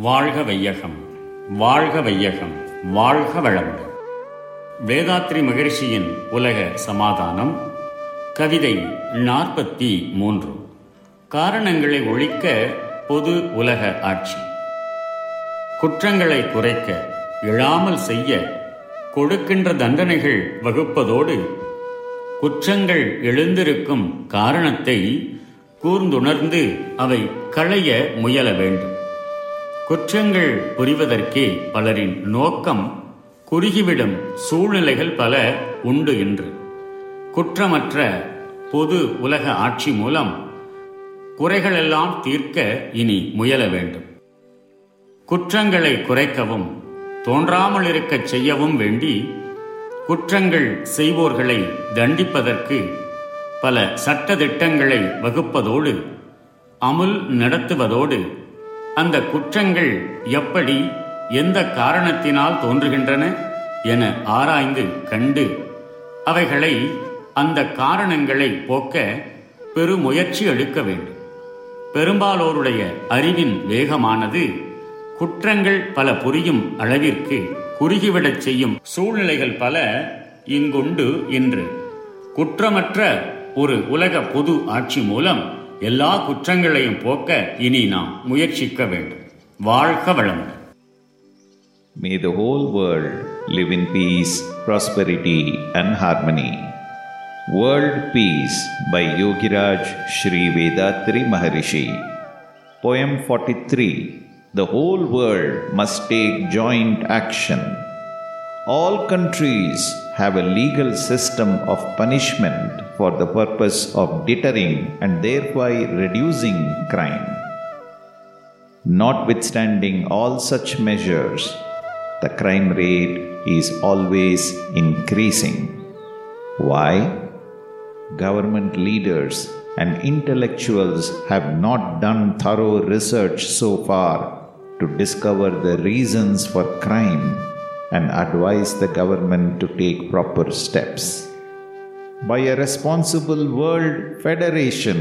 வாழ்க வையகம் வாழ்க வையகம் வாழ்க வளமுடன். வேதாத்ரி மகிழ்ச்சியின் உலக சமாதானம் கவிதை நாற்பத்தி மூன்று காரணங்களை ஒழிக்க பொது உலக ஆட்சி. குற்றங்களை குறைக்க எழாமல் செய்ய கொடுக்கின்ற தண்டனைகள் வகுப்பதோடு குற்றங்கள் எழுந்திருக்கும் காரணத்தை கூர்ந்துணர்ந்து அவை களைய முயல வேண்டும். குற்றங்கள் புரிவதற்கே பலரின் நோக்கம் குறுகிவிடும் சூழ்நிலைகள் பல உண்டு என்று. குற்றமற்ற பொது உலக ஆட்சி மூலம் குறைகளெல்லாம் தீர்க்க இனி முயல வேண்டும். குற்றங்களை குறைக்கவும் தோன்றாமல் இருக்கச் செய்யவும் வேண்டி குற்றங்கள் செய்வோர்களை தண்டிப்பதற்கு பல சட்ட திட்டங்களை வகுப்பதோடு அமுல் நடத்துவதோடு அந்த குற்றங்கள் எப்படி எந்த காரணத்தினால் தோன்றுகின்றன என ஆராய்ந்து கண்டு அவைகளை அந்த காரணங்களை போக்க பெருமுயற்சி எடுக்க வேண்டும். பெரும்பாலோருடைய அறிவின் வேகமானது குற்றங்கள் பல புரியும் அளவிற்கு குறுகிவிடச் செய்யும் சூழ்நிலைகள் பல இங்குண்டு இன்று. குற்றமற்ற ஒரு உலக பொது ஆட்சி மூலம் எல்லா குற்றங்களையும் போக்க இனி நாம் முயற்சிக்க வேண்டும் வாழ்க வளமுடன் May the whole world live in peace, prosperity, and harmony. World Peace by Yogiraj Sri Vedatri Maharishi. Poem 43 The whole world must take joint action. All countries have a legal system of punishment for the purpose of deterring and thereby reducing crime. Notwithstanding all such measures, the crime rate is always increasing. Why? Government leaders and intellectuals have not done thorough research so far to discover the reasons for crime and advise the government to take proper steps. By a responsible world federation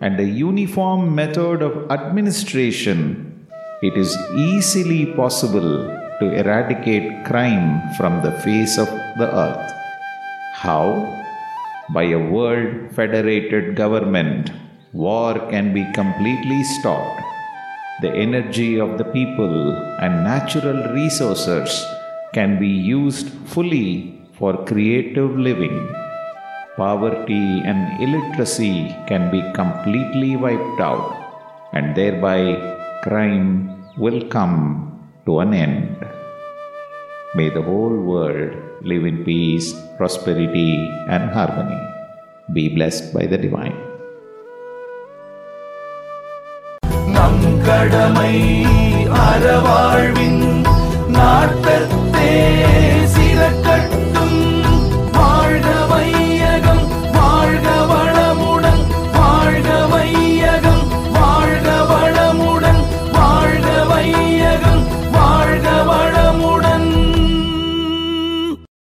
and a uniform method of administration, it is easily possible to eradicate crime from the face of the earth. How? By a world federated government, war can be completely stopped. The energy of the people and natural resources can be used fully for creative living. Poverty and illiteracy can be completely wiped out, and thereby crime will come to an end. May the whole world live in peace, prosperity, and harmony. Be blessed by the divine. நம் கடமை அறவாழ்வின் நாட்டத்தே சிறக்க